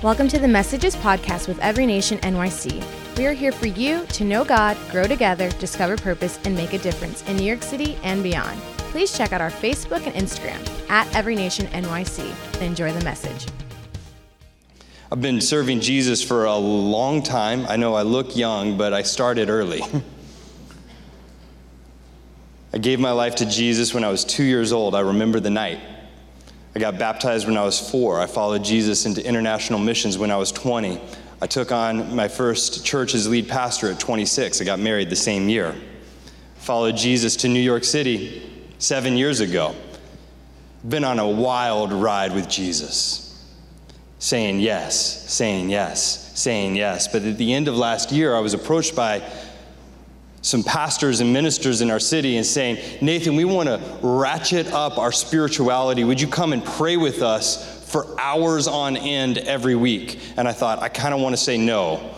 Welcome to the Messages Podcast with Every Nation NYC. We are here for you to know God, grow together, discover purpose, and make a difference in New York City and beyond. Please check out our Facebook and Instagram at Every Nation NYC and enjoy the message. I've been serving Jesus for a long time. I know I look young, but I started early. I gave my life to Jesus when I was two years old. I remember the night. I got baptized when I was four. I followed Jesus into international missions when I was 20. I took on my first church as lead pastor at 26. I got married the same year. Followed Jesus to New York City seven years ago. Been on a wild ride with Jesus. Saying yes, saying yes, saying yes. But at the end of last year, I was approached by some pastors and ministers in our city and saying, Nathan, we want to ratchet up our spirituality. Would you come and pray with us for hours on end every week? And I thought, I kind of want to say no.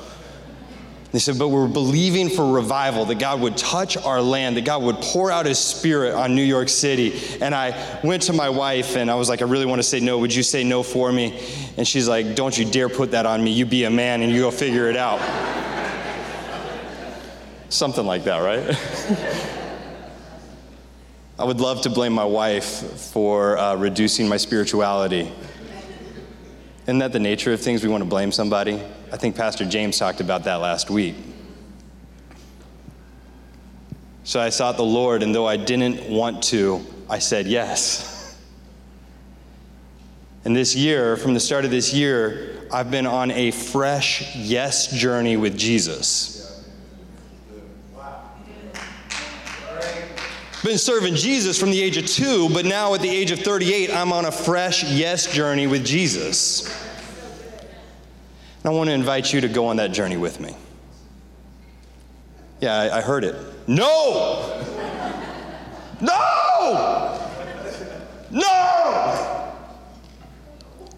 They said, but we're believing for revival, that God would touch our land, that God would pour out his spirit on New York City. And I went to my wife and I was like, I really want to say no. Would you say no for me? And she's like, Don't you dare put that on me. You be a man and you go figure it out. Something like that, right? I would love to blame my wife for uh, reducing my spirituality. Isn't that the nature of things? We want to blame somebody. I think Pastor James talked about that last week. So I sought the Lord, and though I didn't want to, I said yes. And this year, from the start of this year, I've been on a fresh yes journey with Jesus. Been serving Jesus from the age of two, but now at the age of 38, I'm on a fresh yes journey with Jesus. And I want to invite you to go on that journey with me. Yeah, I, I heard it. No! No! No!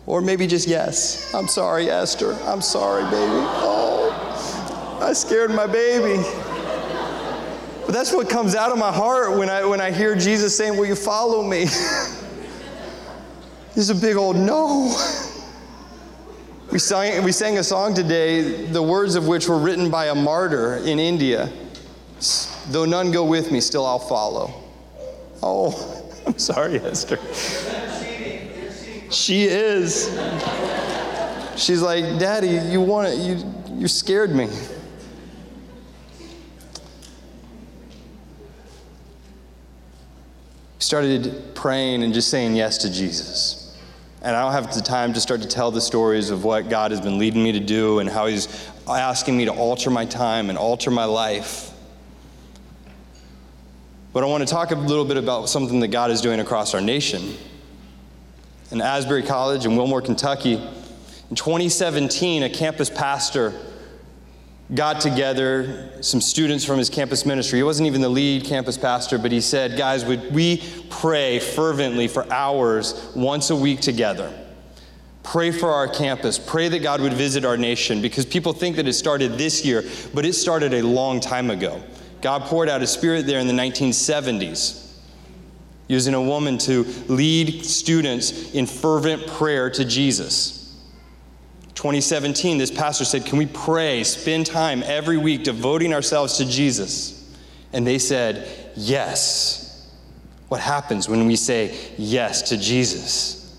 Or maybe just yes. I'm sorry, Esther. I'm sorry, baby. Oh, I scared my baby. But that's what comes out of my heart when I, when I hear Jesus saying, Will you follow me? There's a big old no. We sang, we sang a song today, the words of which were written by a martyr in India. Though none go with me, still I'll follow. Oh, I'm sorry, Esther. She is. She's like, Daddy, you want it, you, you scared me. Started praying and just saying yes to Jesus. And I don't have the time to start to tell the stories of what God has been leading me to do and how He's asking me to alter my time and alter my life. But I want to talk a little bit about something that God is doing across our nation. In Asbury College in Wilmore, Kentucky, in 2017, a campus pastor got together some students from his campus ministry. He wasn't even the lead campus pastor, but he said, Guys, would we pray fervently for hours once a week together? Pray for our campus. Pray that God would visit our nation because people think that it started this year, but it started a long time ago. God poured out his spirit there in the 1970s, using a woman to lead students in fervent prayer to Jesus. 2017, this pastor said, Can we pray, spend time every week devoting ourselves to Jesus? And they said, Yes. What happens when we say yes to Jesus?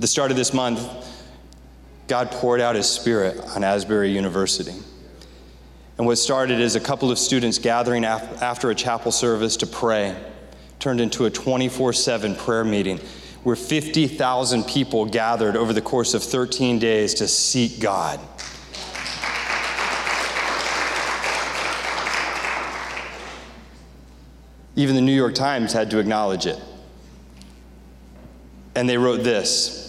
The start of this month, God poured out his spirit on Asbury University. And what started as a couple of students gathering after a chapel service to pray turned into a 24 7 prayer meeting where 50,000 people gathered over the course of 13 days to seek God. Even the New York Times had to acknowledge it. And they wrote this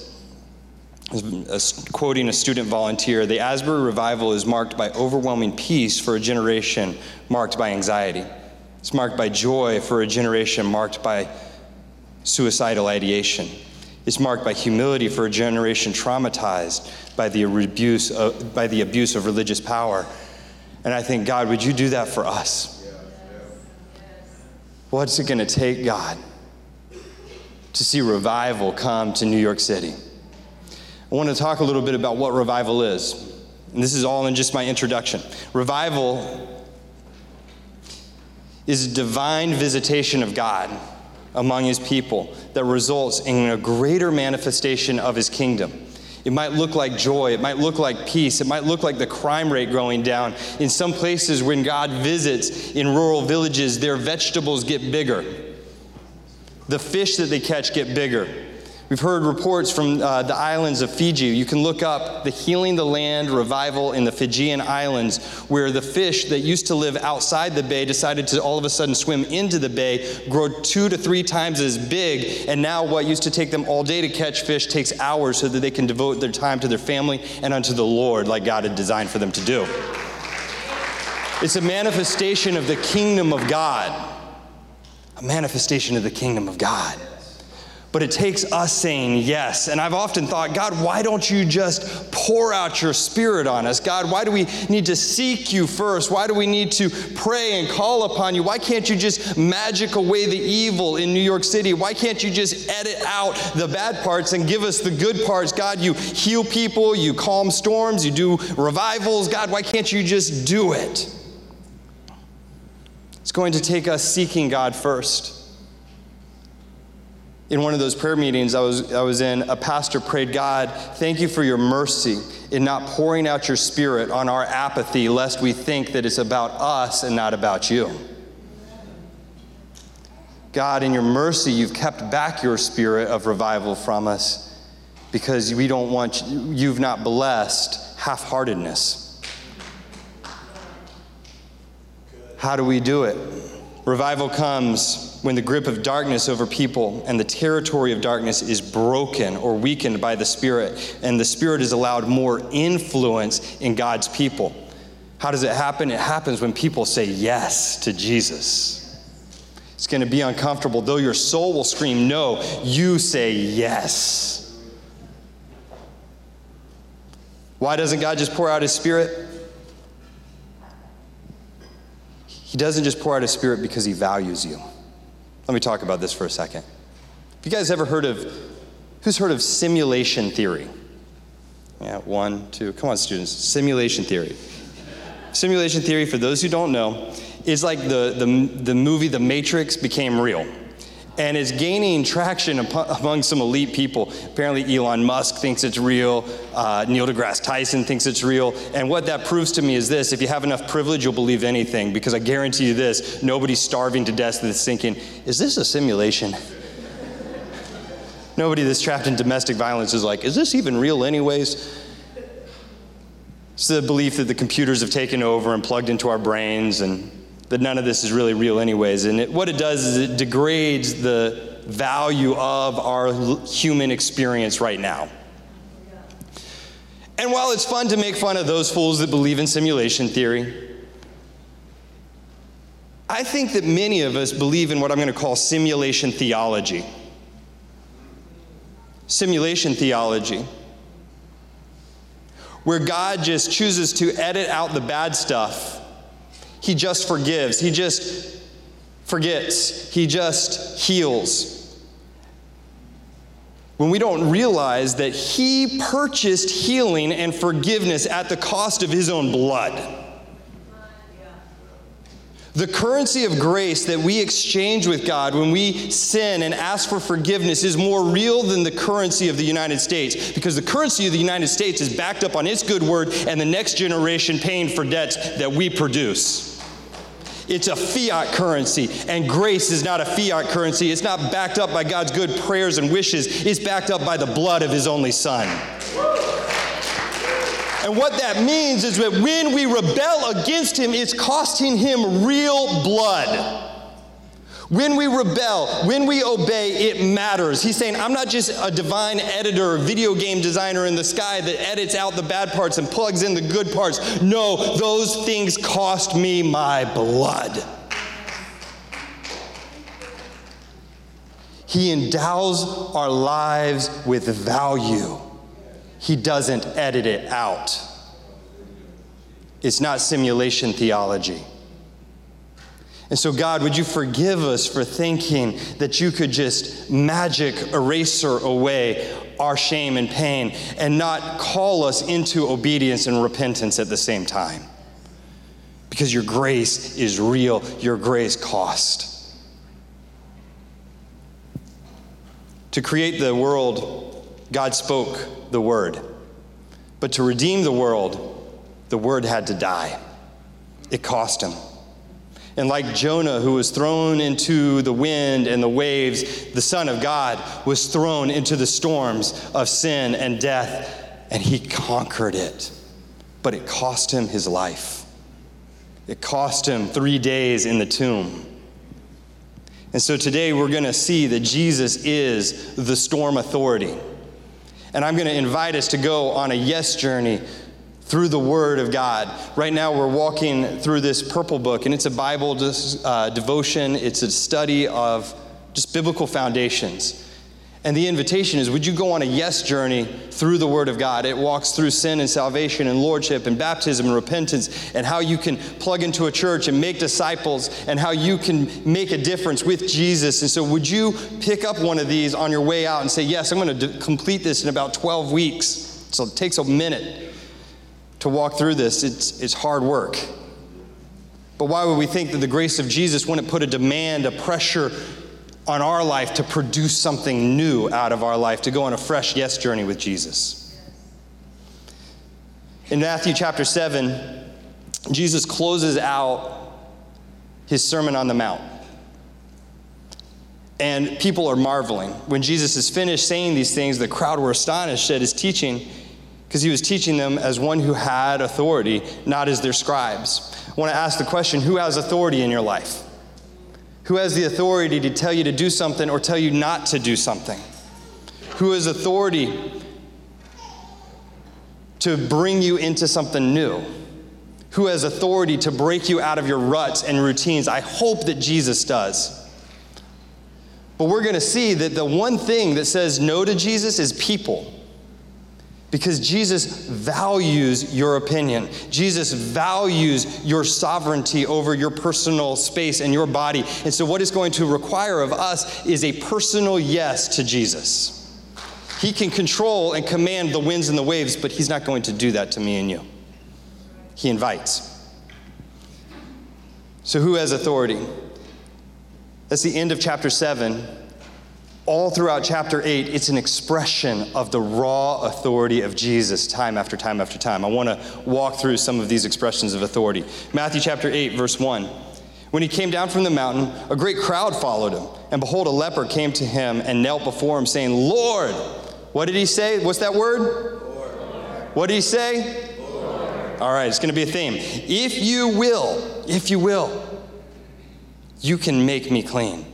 quoting a student volunteer The Asbury revival is marked by overwhelming peace for a generation marked by anxiety. It's marked by joy for a generation marked by suicidal ideation. It's marked by humility for a generation traumatized by the abuse of, by the abuse of religious power. And I think, God, would you do that for us? What's it going to take, God, to see revival come to New York City? I I want to talk a little bit about what revival is. And this is all in just my introduction. Revival is a divine visitation of God among his people that results in a greater manifestation of his kingdom. It might look like joy. It might look like peace. It might look like the crime rate going down. In some places, when God visits in rural villages, their vegetables get bigger. The fish that they catch get bigger. We've heard reports from uh, the islands of Fiji. You can look up the Healing the Land revival in the Fijian Islands, where the fish that used to live outside the bay decided to all of a sudden swim into the bay, grow two to three times as big, and now what used to take them all day to catch fish takes hours so that they can devote their time to their family and unto the Lord like God had designed for them to do. It's a manifestation of the kingdom of God. A manifestation of the kingdom of God but it takes us saying yes. And I've often thought, God, why don't you just pour out your spirit on us? God, why do we need to seek you first? Why do we need to pray and call upon you? Why can't you just magic away the evil in New York City? Why can't you just edit out the bad parts and give us the good parts? God, you heal people, you calm storms, you do revivals. God, why can't you just do it? It's going to take us seeking God first in one of those prayer meetings I was, I was in, a pastor prayed, God, thank you for your mercy in not pouring out your spirit on our apathy, lest we think that it's about us and not about you. God, in your mercy, you've kept back your spirit of revival from us because we don't want, you've not blessed half heartedness. How do we do it? Revival comes when the grip of darkness over people and the territory of darkness is broken or weakened by the Spirit, and the Spirit is allowed more influence in God's people. How does it happen? It happens when people say yes to Jesus. It's going to be uncomfortable. Though your soul will scream no, you say yes. Why doesn't God just pour out His Spirit? He doesn't just pour out his spirit because he values you. Let me talk about this for a second. Have you guys ever heard of, who's heard of simulation theory? Yeah, one, two, come on, students. Simulation theory. Simulation theory, for those who don't know, is like the, the, the movie The Matrix became real and is gaining traction among some elite people. Apparently, Elon Musk thinks it's real. Uh, Neil deGrasse Tyson thinks it's real. And what that proves to me is this if you have enough privilege, you'll believe anything, because I guarantee you this nobody's starving to death that's thinking, is this a simulation? Nobody that's trapped in domestic violence is like, is this even real, anyways? It's the belief that the computers have taken over and plugged into our brains and that none of this is really real, anyways. And it, what it does is it degrades the value of our human experience right now. And while it's fun to make fun of those fools that believe in simulation theory, I think that many of us believe in what I'm going to call simulation theology. Simulation theology, where God just chooses to edit out the bad stuff he just forgives. He just forgets. He just heals. When we don't realize that He purchased healing and forgiveness at the cost of His own blood. The currency of grace that we exchange with God when we sin and ask for forgiveness is more real than the currency of the United States because the currency of the United States is backed up on its good word and the next generation paying for debts that we produce. It's a fiat currency, and grace is not a fiat currency. It's not backed up by God's good prayers and wishes, it's backed up by the blood of His only Son. And what that means is that when we rebel against Him, it's costing Him real blood. When we rebel, when we obey, it matters. He's saying, I'm not just a divine editor, video game designer in the sky that edits out the bad parts and plugs in the good parts. No, those things cost me my blood. He endows our lives with value. He doesn't edit it out. It's not simulation theology. And so, God, would you forgive us for thinking that you could just magic eraser away our shame and pain and not call us into obedience and repentance at the same time. Because your grace is real, your grace cost. To create the world, God spoke the word. But to redeem the world, the word had to die. It cost him. And like Jonah, who was thrown into the wind and the waves, the Son of God was thrown into the storms of sin and death, and he conquered it. But it cost him his life. It cost him three days in the tomb. And so today we're going to see that Jesus is the storm authority. And I'm going to invite us to go on a yes journey through the Word of God. Right now, we're walking through this purple book, and it's a Bible uh, devotion, it's a study of just biblical foundations. And the invitation is would you go on a yes journey through the Word of God? It walks through sin and salvation and lordship and baptism and repentance and how you can plug into a church and make disciples and how you can make a difference with Jesus. And so, would you pick up one of these on your way out and say, Yes, I'm going to complete this in about 12 weeks? So, it takes a minute to walk through this, it's, it's hard work. But why would we think that the grace of Jesus wouldn't put a demand, a pressure, on our life to produce something new out of our life, to go on a fresh yes journey with Jesus. In Matthew chapter 7, Jesus closes out his Sermon on the Mount. And people are marveling. When Jesus is finished saying these things, the crowd were astonished at his teaching because he was teaching them as one who had authority, not as their scribes. I want to ask the question who has authority in your life? Who has the authority to tell you to do something or tell you not to do something? Who has authority to bring you into something new? Who has authority to break you out of your ruts and routines? I hope that Jesus does. But we're going to see that the one thing that says no to Jesus is people because Jesus values your opinion. Jesus values your sovereignty over your personal space and your body. And so, what is going to require of us is a personal yes to Jesus. He can control and command the winds and the waves, but He's not going to do that to me and you. He invites. So, who has authority? That's the end of chapter 7 all throughout chapter 8, it's an expression of the raw authority of Jesus time after time after time. I want to walk through some of these expressions of authority. Matthew chapter 8, verse 1. When he came down from the mountain, a great crowd followed him. And behold, a leper came to him and knelt before him, saying, Lord, what did he say? What's that word? Lord. What did he say? Lord. All right, it's going to be a theme. If you will, if you will, you can make me clean.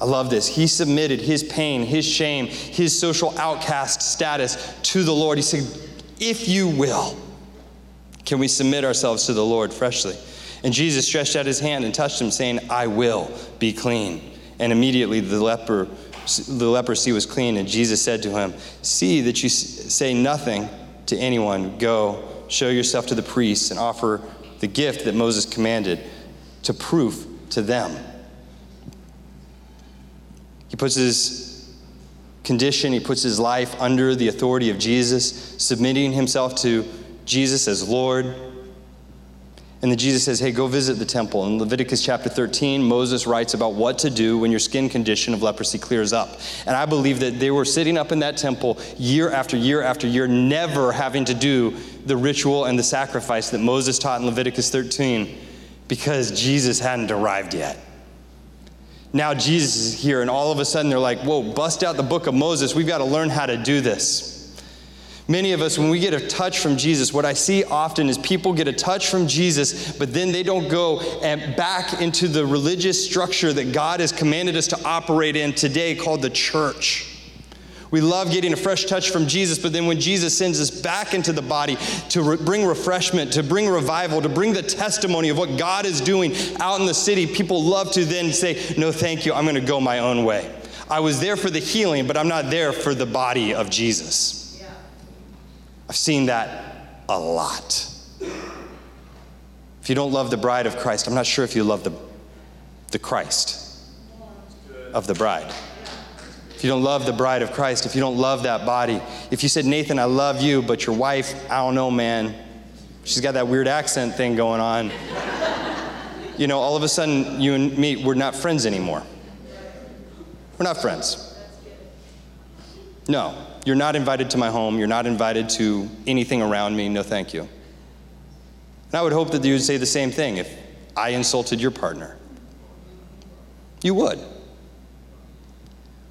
I love this. He submitted his pain, his shame, his social outcast status to the Lord. He said, If you will, can we submit ourselves to the Lord freshly? And Jesus stretched out his hand and touched him, saying, I will be clean. And immediately the leper, the leprosy was clean. And Jesus said to him, See that you say nothing to anyone. Go, show yourself to the priests, and offer the gift that Moses commanded to proof to them. He puts his condition, he puts his life under the authority of Jesus, submitting himself to Jesus as Lord. And then Jesus says, Hey, go visit the temple. In Leviticus chapter 13, Moses writes about what to do when your skin condition of leprosy clears up. And I believe that they were sitting up in that temple year after year after year, never having to do the ritual and the sacrifice that Moses taught in Leviticus 13 because Jesus hadn't arrived yet now Jesus is here, and all of a sudden they're like, whoa, bust out the book of Moses. We've got to learn how to do this. Many of us, when we get a touch from Jesus, what I see often is people get a touch from Jesus, but then they don't go back into the religious structure that God has commanded us to operate in today called the church. We love getting a fresh touch from Jesus, but then when Jesus sends us back into the body to re- bring refreshment, to bring revival, to bring the testimony of what God is doing out in the city, people love to then say, No, thank you, I'm going to go my own way. I was there for the healing, but I'm not there for the body of Jesus. Yeah. I've seen that a lot. If you don't love the bride of Christ, I'm not sure if you love the, the Christ of the bride. If you don't love the bride of Christ, if you don't love that body, if you said, Nathan, I love you, but your wife, I don't know, man, she's got that weird accent thing going on. you know, all of a sudden, you and me, we're not friends anymore. We're not friends. No, you're not invited to my home. You're not invited to anything around me. No, thank you. And I would hope that you would say the same thing if I insulted your partner. You would.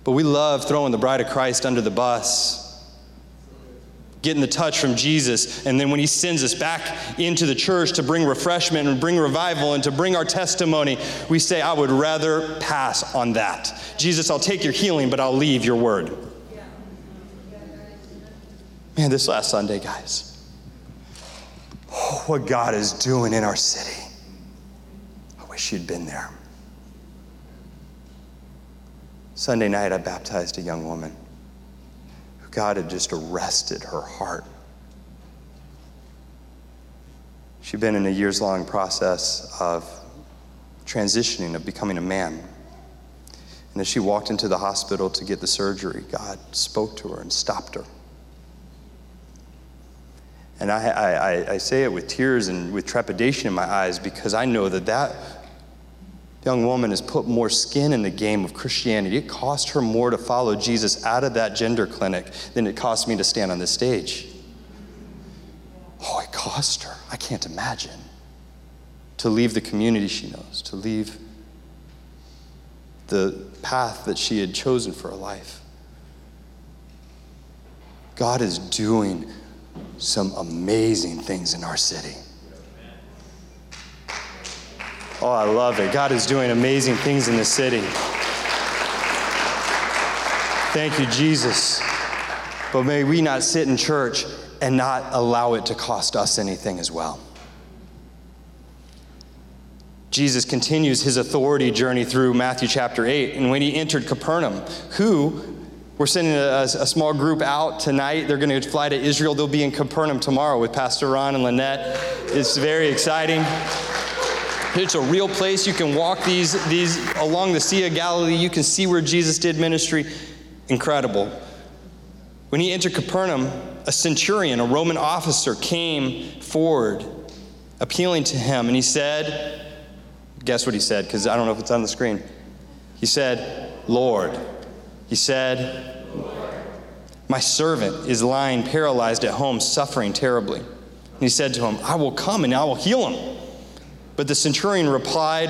But we love throwing the bride of Christ under the bus, getting the touch from Jesus, and then when he sends us back into the church to bring refreshment and bring revival and to bring our testimony, we say, I would rather pass on that. Jesus, I'll take your healing, but I'll leave your word. Man, this last Sunday, guys, oh, what God is doing in our city. I wish you'd been there. Sunday night, I baptized a young woman who God had just arrested her heart. She'd been in a years long process of transitioning, of becoming a man. And as she walked into the hospital to get the surgery, God spoke to her and stopped her. And I, I, I, say it with tears and with trepidation in my eyes because I know that that young woman has put more skin in the game of Christianity. It cost her more to follow Jesus out of that gender clinic than it cost me to stand on this stage. Oh, it cost her. I can't imagine. To leave the community she knows, to leave the path that she had chosen for her life. God is doing some amazing things in our city. Oh, I love it. God is doing amazing things in the city. Thank you, Jesus. But may we not sit in church and not allow it to cost us anything as well. Jesus continues his authority journey through Matthew chapter 8. And when he entered Capernaum, who we're sending a, a, small group out tonight. They're going to fly to Israel. They'll be in Capernaum tomorrow with Pastor Ron and Lynette. It's very exciting. It's a real place. You can walk these, these along the Sea of Galilee. You can see where Jesus did ministry. Incredible. When he entered Capernaum, a centurion, a Roman officer, came forward appealing to him, and he said, Guess what he said? Because I don't know if it's on the screen. He said, Lord. He said, My servant is lying paralyzed at home, suffering terribly. And he said to him, I will come and I will heal him. But the centurion replied,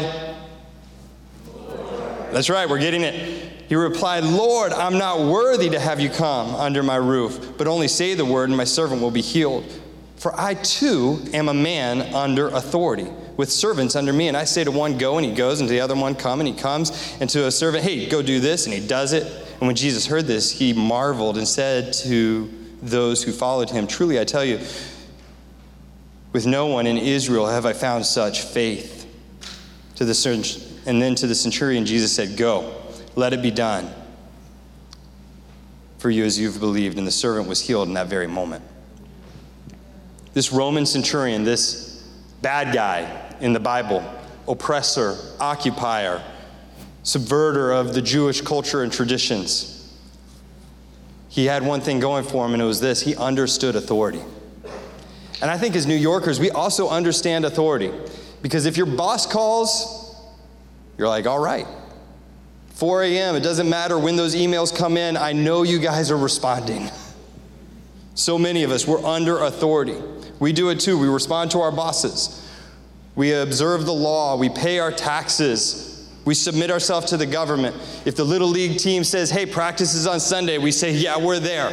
That's right, we're getting it. He replied, Lord, I'm not worthy to have you come under my roof, but only say the word, and my servant will be healed. For I too am a man under authority, with servants under me. And I say to one, Go, and he goes, and to the other one, Come, and he comes. And to a servant, Hey, go do this, and he does it. And when Jesus heard this, he marveled and said to those who followed him, Truly I tell you, with no one in Israel have I found such faith. To the, and then to the centurion, Jesus said, Go, let it be done for you as you've believed. And the servant was healed in that very moment. This Roman centurion, this bad guy in the Bible, oppressor, occupier, subverter of the Jewish culture and traditions, he had one thing going for him, and it was this he understood authority. And I think as New Yorkers, we also understand authority. Because if your boss calls, you're like, all right, 4 a.m., it doesn't matter when those emails come in, I know you guys are responding. So many of us, we're under authority. We do it too. We respond to our bosses. We observe the law. We pay our taxes. We submit ourselves to the government. If the Little League team says, hey, practice is on Sunday, we say, yeah, we're there.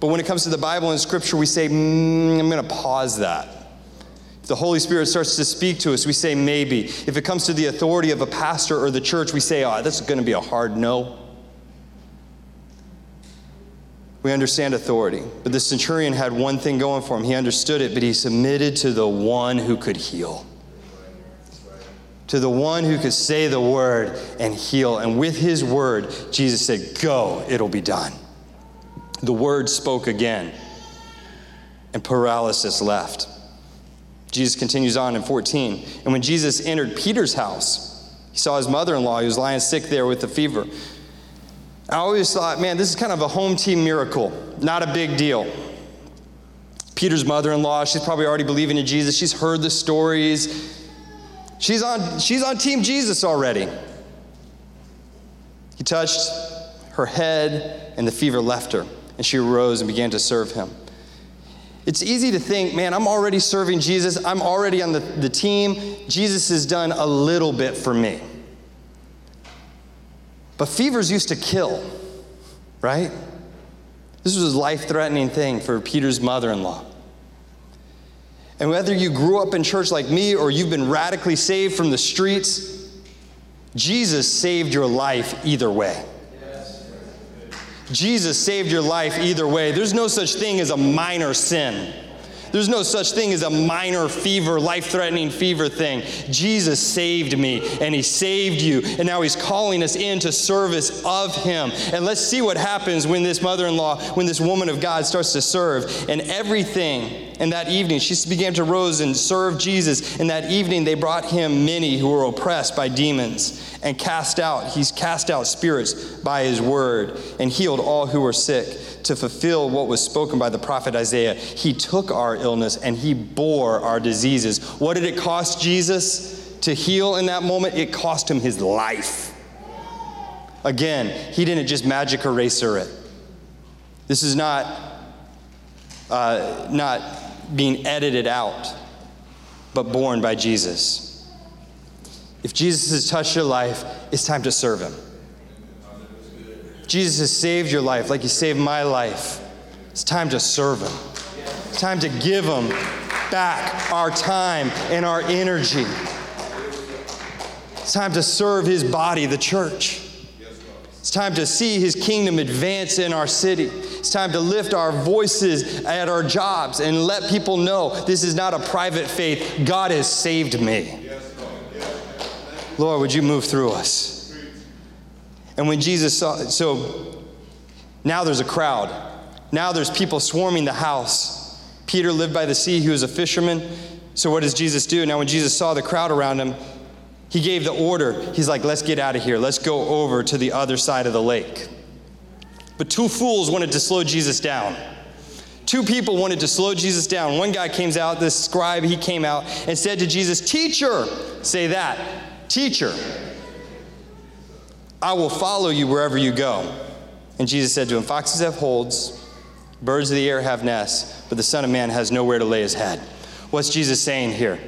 But when it comes to the Bible and Scripture, we say, mm, I'm going to pause that. If the Holy Spirit starts to speak to us, we say maybe. If it comes to the authority of a pastor or the church, we say, oh, this is going to be a hard no. We understand authority. But the centurion had one thing going for him. He understood it, but he submitted to the one who could heal. To the one who could say the word and heal. And with his word, Jesus said, Go, it'll be done the word spoke again, and paralysis left. Jesus continues on in 14. And when Jesus entered Peter's house, he saw his mother in law, he was lying sick there with a fever. I always thought, man, this is kind of a home team miracle, not a big deal. Peter's mother in law, she's probably already believing in Jesus. She's heard the stories. She's on, she's on Team Jesus already. He touched her head, and the fever left her, and she arose and began to serve him. It's easy to think, man, I'm already serving Jesus. I'm already on the, the team. Jesus has done a little bit for me. But fevers used to kill, right? This was a life threatening thing for Peter's mother in law. And whether you grew up in church like me or you've been radically saved from the streets, Jesus saved your life either way. Jesus saved your life either way. There's no such thing as a minor sin. There's no such thing as a minor fever, life threatening fever thing. Jesus saved me and He saved you, and now He's calling us into service of Him. And let's see what happens when this mother in law, when this woman of God starts to serve. And everything, and that evening, she began to rose and serve Jesus. And that evening, they brought Him many who were oppressed by demons and cast out, He's cast out spirits by His word and healed all who were sick to fulfill what was spoken by the prophet Isaiah. He took our illness and he bore our diseases. What did it cost Jesus to heal in that moment? It cost him his life. Again, he didn't just magic eraser it. This is not, uh, not being edited out, but borne by Jesus. If Jesus has touched your life, it's time to serve him. Jesus has saved your life like he saved my life. It's time to serve him. It's time to give him back our time and our energy. It's time to serve his body, the church. It's time to see his kingdom advance in our city. It's time to lift our voices at our jobs and let people know this is not a private faith. God has saved me. Lord, would you move through us? And when Jesus saw, so now there's a crowd. Now there's people swarming the house. Peter lived by the sea, he was a fisherman. So what does Jesus do? Now, when Jesus saw the crowd around him, he gave the order. He's like, let's get out of here. Let's go over to the other side of the lake. But two fools wanted to slow Jesus down. Two people wanted to slow Jesus down. One guy came out, this scribe, he came out and said to Jesus, Teacher, say that, teacher. I will follow you wherever you go. And Jesus said to him, Foxes have holds, birds of the air have nests, but the Son of Man has nowhere to lay his head. What's Jesus saying here?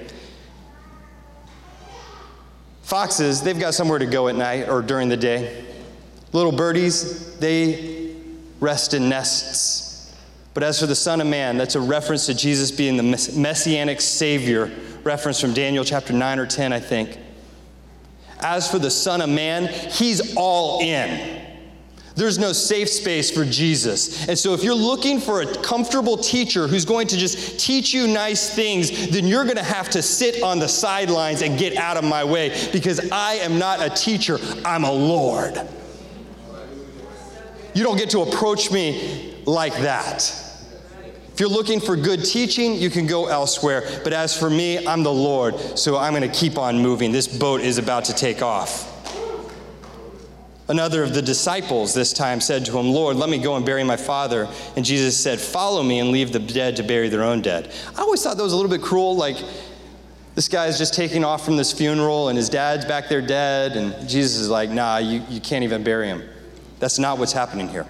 Foxes, they've got somewhere to go at night or during the day. Little birdies, they rest in nests. But as for the Son of Man, that's a reference to Jesus being the messianic Savior, reference from Daniel chapter 9 or 10, I think. As for the Son of Man, he's all in. There's no safe space for Jesus. And so, if you're looking for a comfortable teacher who's going to just teach you nice things, then you're going to have to sit on the sidelines and get out of my way because I am not a teacher, I'm a Lord. You don't get to approach me like that. If you're looking for good teaching, you can go elsewhere. But as for me, I'm the Lord, so I'm going to keep on moving. This boat is about to take off. Another of the disciples this time said to him, Lord, let me go and bury my father. And Jesus said, Follow me and leave the dead to bury their own dead. I always thought that was a little bit cruel. Like, this guy's just taking off from this funeral and his dad's back there dead. And Jesus is like, Nah, you, you can't even bury him. That's not what's happening here.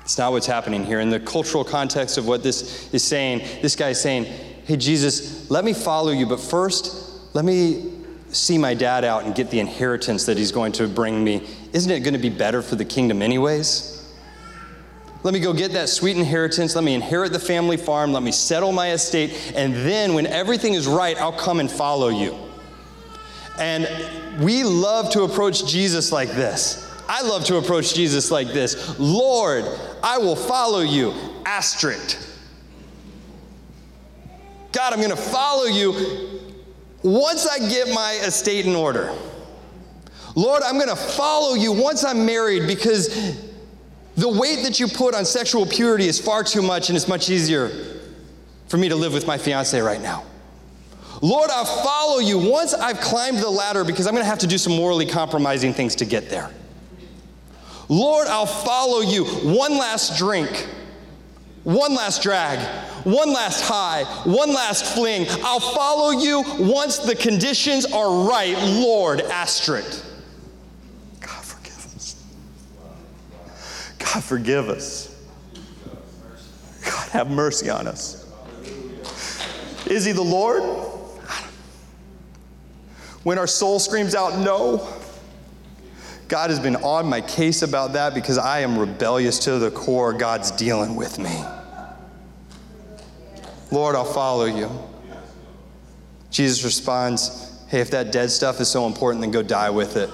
It's not what's happening here. In the cultural context of what this is saying, this guy is saying, Hey, Jesus, let me follow you, but first, let me see my dad out and get the inheritance that he's going to bring me. Isn't it going to be better for the kingdom, anyways? Let me go get that sweet inheritance. Let me inherit the family farm. Let me settle my estate. And then, when everything is right, I'll come and follow you. And we love to approach Jesus like this. I love to approach Jesus like this Lord, I will follow you, asterisk. God, I'm going to follow you once I get my estate in order. Lord, I'm going to follow you once I'm married because the weight that you put on sexual purity is far too much and it's much easier for me to live with my fiance right now. Lord, I'll follow you once I've climbed the ladder because I'm going to have to do some morally compromising things to get there. Lord, I'll follow you. One last drink, one last drag, one last high, one last fling. I'll follow you once the conditions are right. Lord, asterisk. God, forgive us. God, forgive us. God, have mercy on us. Is he the Lord? When our soul screams out no, God has been on my case about that because I am rebellious to the core. God's dealing with me. Lord, I'll follow you. Jesus responds, Hey, if that dead stuff is so important, then go die with it.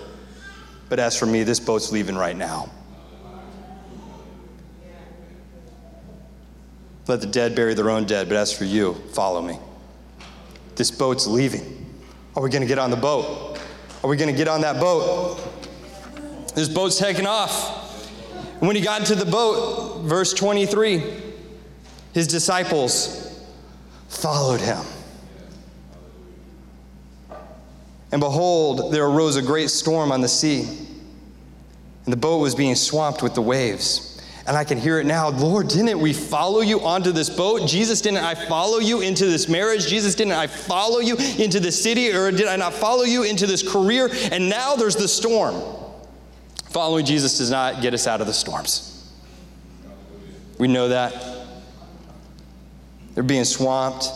But as for me, this boat's leaving right now. Let the dead bury their own dead, but as for you, follow me. This boat's leaving. Are we going to get on the boat? Are we going to get on that boat? This boat's taking off. And when he got into the boat, verse 23, his disciples followed him. And behold, there arose a great storm on the sea, and the boat was being swamped with the waves. And I can hear it now. Lord, didn't we follow you onto this boat? Jesus, didn't I follow you into this marriage? Jesus, didn't I follow you into this city? Or did I not follow you into this career? And now there's the storm. Following Jesus does not get us out of the storms. We know that. They're being swamped.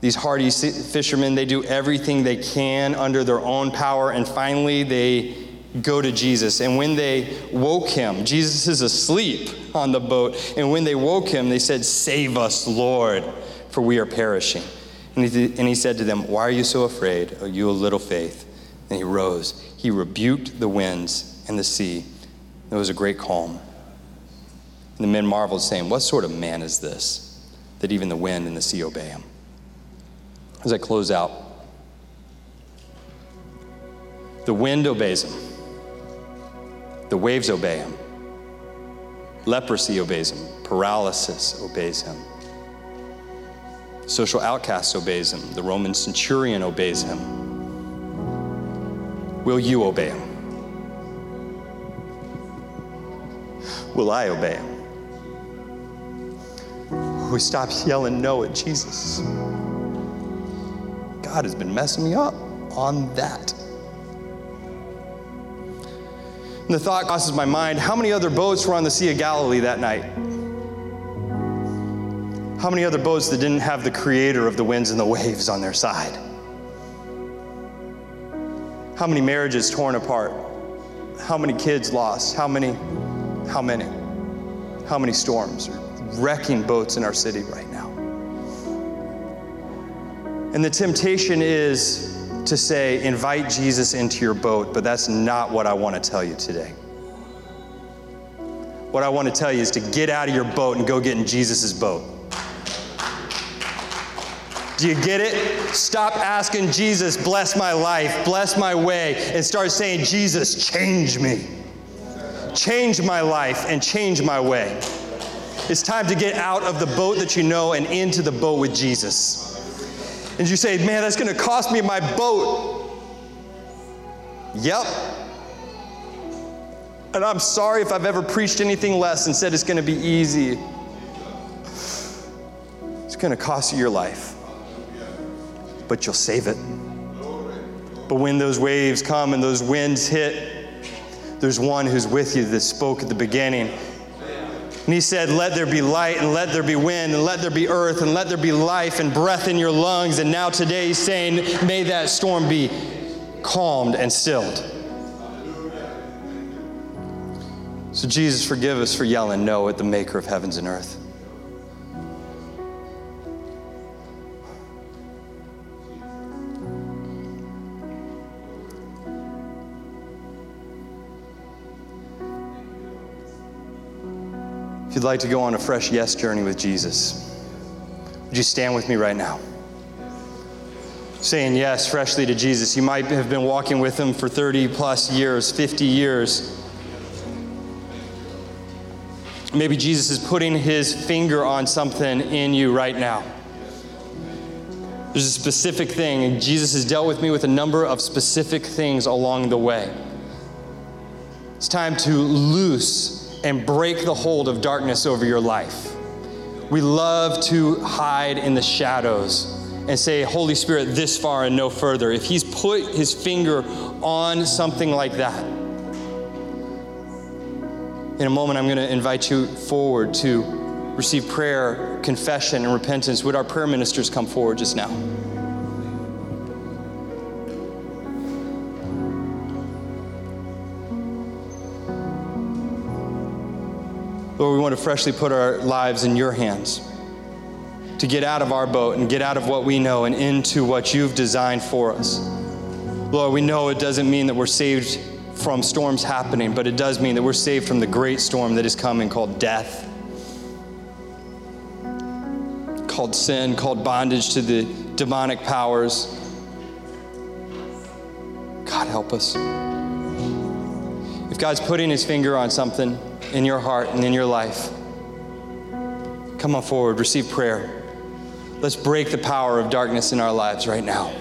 These hardy fishermen, they do everything they can under their own power, and finally they go to Jesus. And when they woke him, Jesus is asleep on the boat. And when they woke him, they said, Save us, Lord, for we are perishing. And he, and he said to them, Why are you so afraid, O you of little faith? And he rose. He rebuked the winds and the sea. There was a great calm. And the men marveled, saying, What sort of man is this, that even the wind and the sea obey him? As I close out, the wind obeys him. The waves obey him. Leprosy obeys him. Paralysis obeys him. Social outcast obeys him. The Roman centurion obeys him. Will you obey him? Will I obey him? We stop yelling no at Jesus. God has been messing me up on that. And the thought crosses my mind how many other boats were on the Sea of Galilee that night? How many other boats that didn't have the creator of the winds and the waves on their side? How many marriages torn apart? How many kids lost? How many? How many? How many storms wrecking boats in our city right now? And the temptation is to say, invite Jesus into your boat, but that's not what I want to tell you today. What I want to tell you is to get out of your boat and go get in Jesus' boat. Do you get it? Stop asking Jesus, bless my life, bless my way, and start saying, Jesus, change me. Change my life and change my way. It's time to get out of the boat that you know and into the boat with Jesus. And you say, man, that's going to cost me my boat. Yep. And I'm sorry if I've ever preached anything less and said it's going to be easy. It's going to cost you your life, but you'll save it. But when those waves come and those winds hit, there's one who's with you that spoke at the beginning and he said, Let there be light, and let there be wind, and let there be earth, and let there be life and breath in your lungs. And now today he's saying, May that storm be calmed and stilled. So, Jesus, forgive us for yelling no at the maker of heavens and earth. If you'd like to go on a fresh yes journey with Jesus, would you stand with me right now? Saying yes freshly to Jesus. You might have been walking with him for 30 plus years, 50 years. Maybe Jesus is putting his finger on something in you right now. There's a specific thing, and Jesus has dealt with me with a number of specific things along the way. It's time to loose and break the hold of darkness over your life. We love to hide in the shadows and say, Holy Spirit, this far and no further. If He's put His finger on something like that, in a moment, I'm going to invite you forward to receive prayer, confession, and repentance. Would our prayer ministers come forward just now? Lord, we want to freshly put our lives in your hands to get out of our boat and get out of what we know and into what you've designed for us. Lord, we know it doesn't mean that we're saved from storms happening, but it does mean that we're saved from the great storm that is coming called death, called sin, called bondage to the demonic powers. God, help us. If God's putting his finger on something in your heart and in your life, come on forward, receive prayer. Let's break the power of darkness in our lives right now.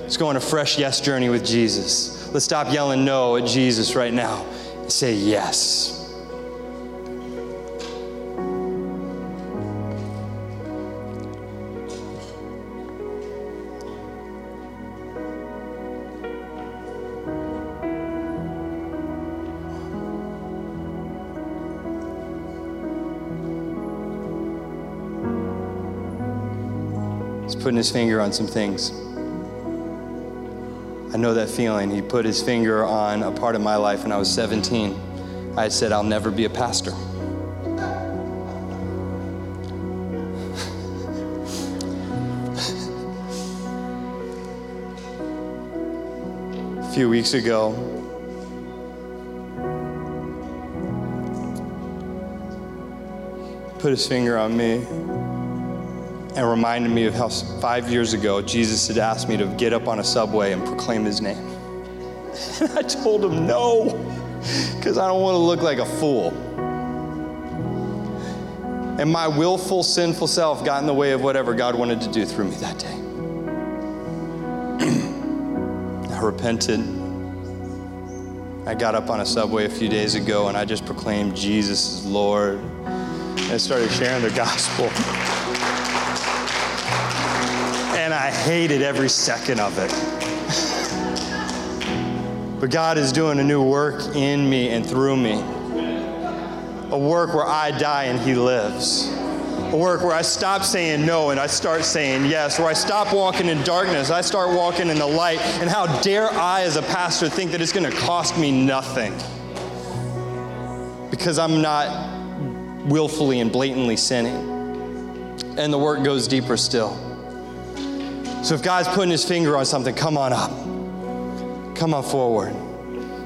Let's go on a fresh yes journey with Jesus. Let's stop yelling no at Jesus right now and say yes. Putting his finger on some things. I know that feeling. He put his finger on a part of my life when I was 17. I said, I'll never be a pastor. a few weeks ago, put his finger on me and reminded me of how five years ago Jesus had asked me to get up on a subway and proclaim his name. And I told him no, because I don't want to look like a fool. And my willful, sinful self got in the way of whatever God wanted to do through me that day. I repented. I got up on a subway a few days ago and I just proclaimed Jesus is Lord. And started sharing the gospel I hated every second of it. but God is doing a new work in me and through me. A work where I die and He lives. A work where I stop saying no and I start saying yes. Where I stop walking in darkness, I start walking in the light. And how dare I, as a pastor, think that it's going to cost me nothing? Because I'm not willfully and blatantly sinning. And the work goes deeper still. So if God's putting his finger on something, come on up. Come on forward.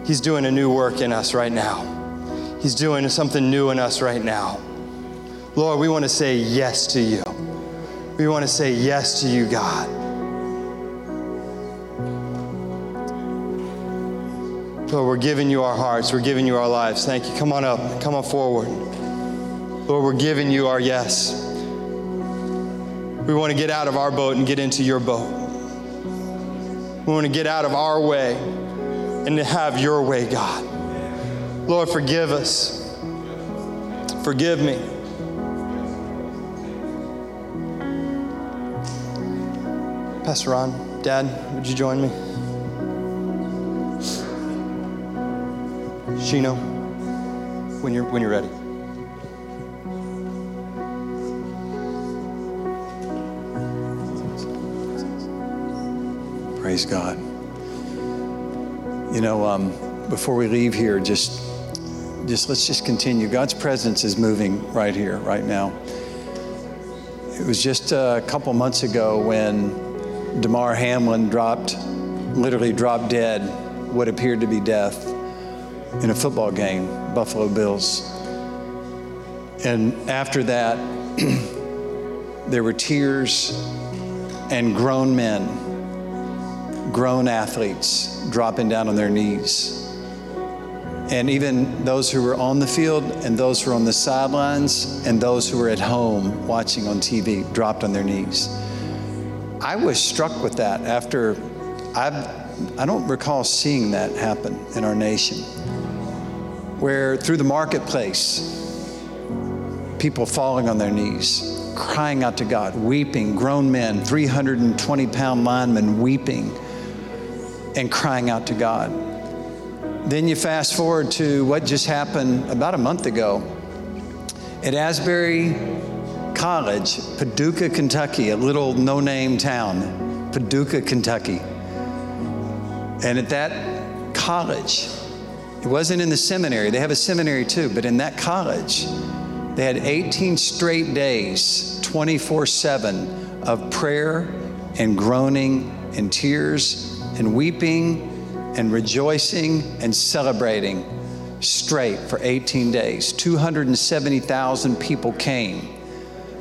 He's doing a new work in us right now. He's doing something new in us right now. Lord, we want to say yes to you. We want to say yes to you, God. Lord, we're giving you our hearts. We're giving you our lives. Thank you. Come on up. Come on forward. Lord, we're giving you our yes. We want to get out of our boat and get into your boat. We want to get out of our way and to have your way, God. Lord, forgive us. Forgive me. Pastor Ron, Dad, would you join me? Shino, when you're, when you're ready. Praise God. You know, um, before we leave here, just, just let's just continue. God's presence is moving right here, right now. It was just a couple months ago when Damar Hamlin dropped, literally dropped dead, what appeared to be death in a football game, Buffalo Bills. And after that, there were tears and grown men grown athletes dropping down on their knees. And even those who were on the field, and those who were on the sidelines, and those who were at home watching on TV dropped on their knees. I was struck with that after I've, I don't recall seeing that happen in our nation, where through the marketplace, people falling on their knees, crying out to God, weeping, grown men, 320 pound linemen weeping and crying out to God. Then you fast forward to what just happened about a month ago at Asbury College, Paducah, Kentucky, a little no name town, Paducah, Kentucky. And at that college, it wasn't in the seminary, they have a seminary too, but in that college, they had 18 straight days, 24 7 of prayer and groaning and tears and weeping and rejoicing and celebrating straight for 18 days. 270,000 people came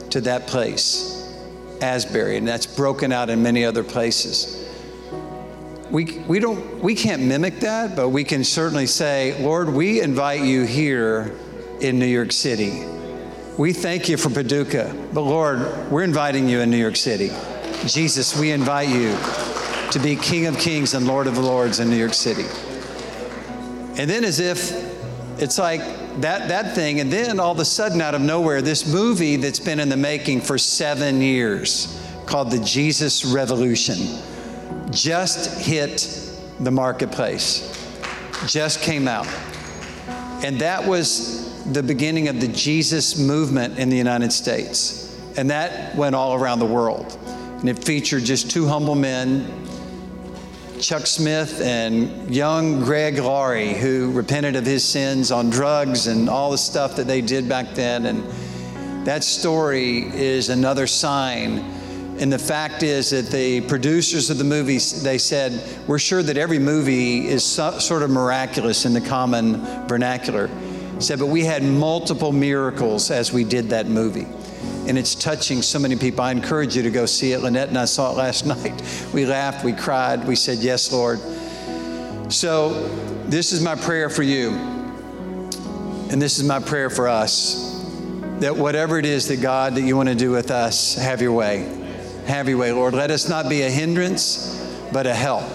to that place, Asbury, and that's broken out in many other places. We, we, don't, we can't mimic that, but we can certainly say, Lord, we invite you here in New York City. We thank you for Paducah, but Lord, we're inviting you in New York City. Jesus, we invite you to be King of Kings and Lord of Lords in New York City. And then, as if it's like that, that thing, and then all of a sudden, out of nowhere, this movie that's been in the making for seven years called The Jesus Revolution just hit the marketplace, just came out. And that was the beginning of the Jesus movement in the United States. And that went all around the world. And it featured just two humble men, Chuck Smith and young Greg Laurie, who repented of his sins on drugs and all the stuff that they did back then. And that story is another sign. And the fact is that the producers of the movie, they said, we're sure that every movie is so, sort of miraculous in the common vernacular. Said, but we had multiple miracles as we did that movie and it's touching so many people. I encourage you to go see it. Lynette and I saw it last night. We laughed, we cried, we said, Yes, Lord. So, this is my prayer for you, and this is my prayer for us that whatever it is that God that you want to do with us, have your way. Have your way, Lord. Let us not be a hindrance, but a help.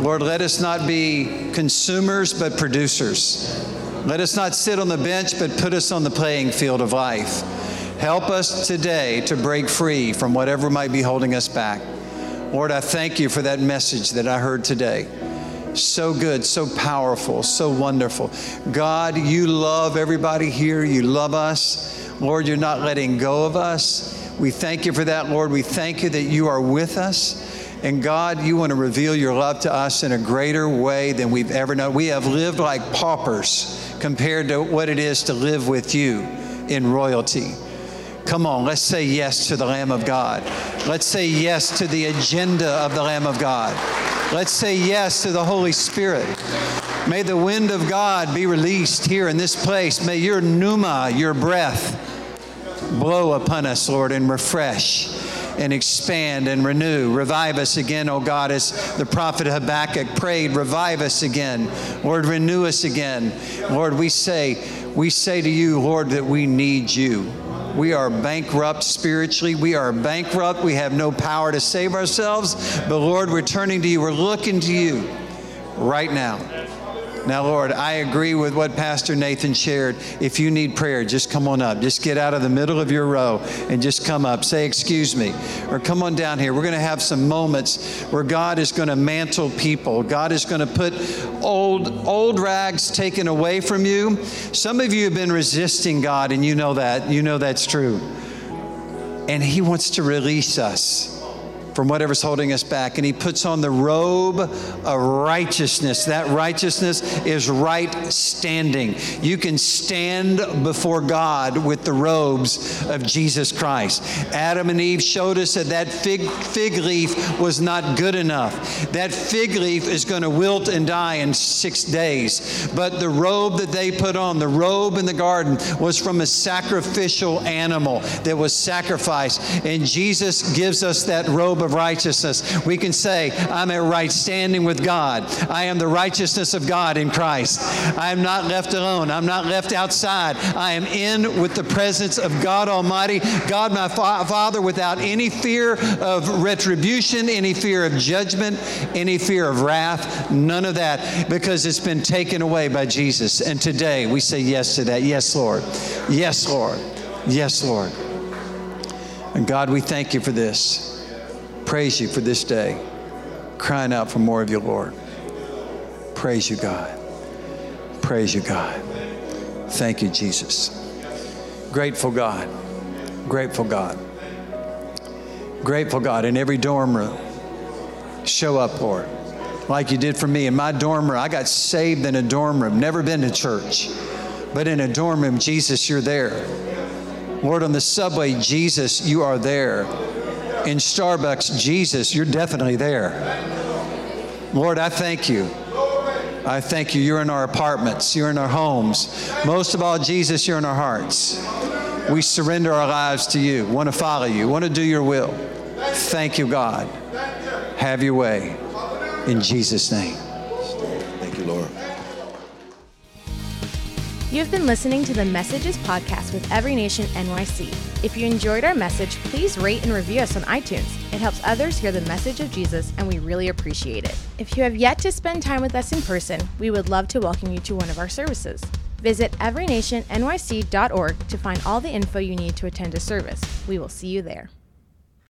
Lord, let us not be consumers, but producers. Let us not sit on the bench, but put us on the playing field of life. Help us today to break free from whatever might be holding us back. Lord, I thank you for that message that I heard today. So good, so powerful, so wonderful. God, you love everybody here. You love us. Lord, you're not letting go of us. We thank you for that, Lord. We thank you that you are with us. And God, you want to reveal your love to us in a greater way than we've ever known. We have lived like paupers compared to what it is to live with you in royalty. Come on, let's say yes to the Lamb of God. Let's say yes to the agenda of the Lamb of God. Let's say yes to the Holy Spirit. May the wind of God be released here in this place. May your pneuma, your breath, blow upon us, Lord, and refresh and expand and renew. Revive us again, O God, as the prophet Habakkuk prayed, revive us again. Lord, renew us again. Lord, we say, we say to you, Lord, that we need you. We are bankrupt spiritually. We are bankrupt. We have no power to save ourselves. But Lord, we're turning to you. We're looking to you right now. Now, Lord, I agree with what Pastor Nathan shared. If you need prayer, just come on up. Just get out of the middle of your row and just come up. Say, Excuse me, or come on down here. We're going to have some moments where God is going to mantle people. God is going to put old, old rags taken away from you. Some of you have been resisting God, and you know that. You know that's true. And He wants to release us from whatever's holding us back. And he puts on the robe of righteousness. That righteousness is right standing. You can stand before God with the robes of Jesus Christ. Adam and Eve showed us that that fig, fig leaf was not good enough. That fig leaf is going to wilt and die in six days. But the robe that they put on, the robe in the garden, was from a sacrificial animal that was sacrificed. And Jesus gives us that robe of of righteousness. We can say, I'm at right standing with God. I am the righteousness of God in Christ. I am not left alone. I'm not left outside. I am in with the presence of God Almighty, God my fa- Father, without any fear of retribution, any fear of judgment, any fear of wrath, none of that, because it's been taken away by Jesus. And today we say yes to that. Yes, Lord. Yes, Lord. Yes, Lord. And God, we thank you for this. Praise you for this day. Crying out for more of you, Lord. Praise you, God. Praise you, God. Thank you, Jesus. Grateful God. Grateful God. Grateful God in every dorm room. Show up, Lord, like you did for me in my dorm room. I got saved in a dorm room, never been to church, but in a dorm room, Jesus, you're there. Lord, on the subway, Jesus, you are there. In Starbucks, Jesus, you're definitely there. Lord, I thank you. I thank you. You're in our apartments, you're in our homes. Most of all, Jesus, you're in our hearts. We surrender our lives to you, want to follow you, want to do your will. Thank you, God. Have your way. In Jesus' name. You've been listening to the Messages podcast with Every Nation NYC. If you enjoyed our message, please rate and review us on iTunes. It helps others hear the message of Jesus, and we really appreciate it. If you have yet to spend time with us in person, we would love to welcome you to one of our services. Visit everynationnyc.org to find all the info you need to attend a service. We will see you there.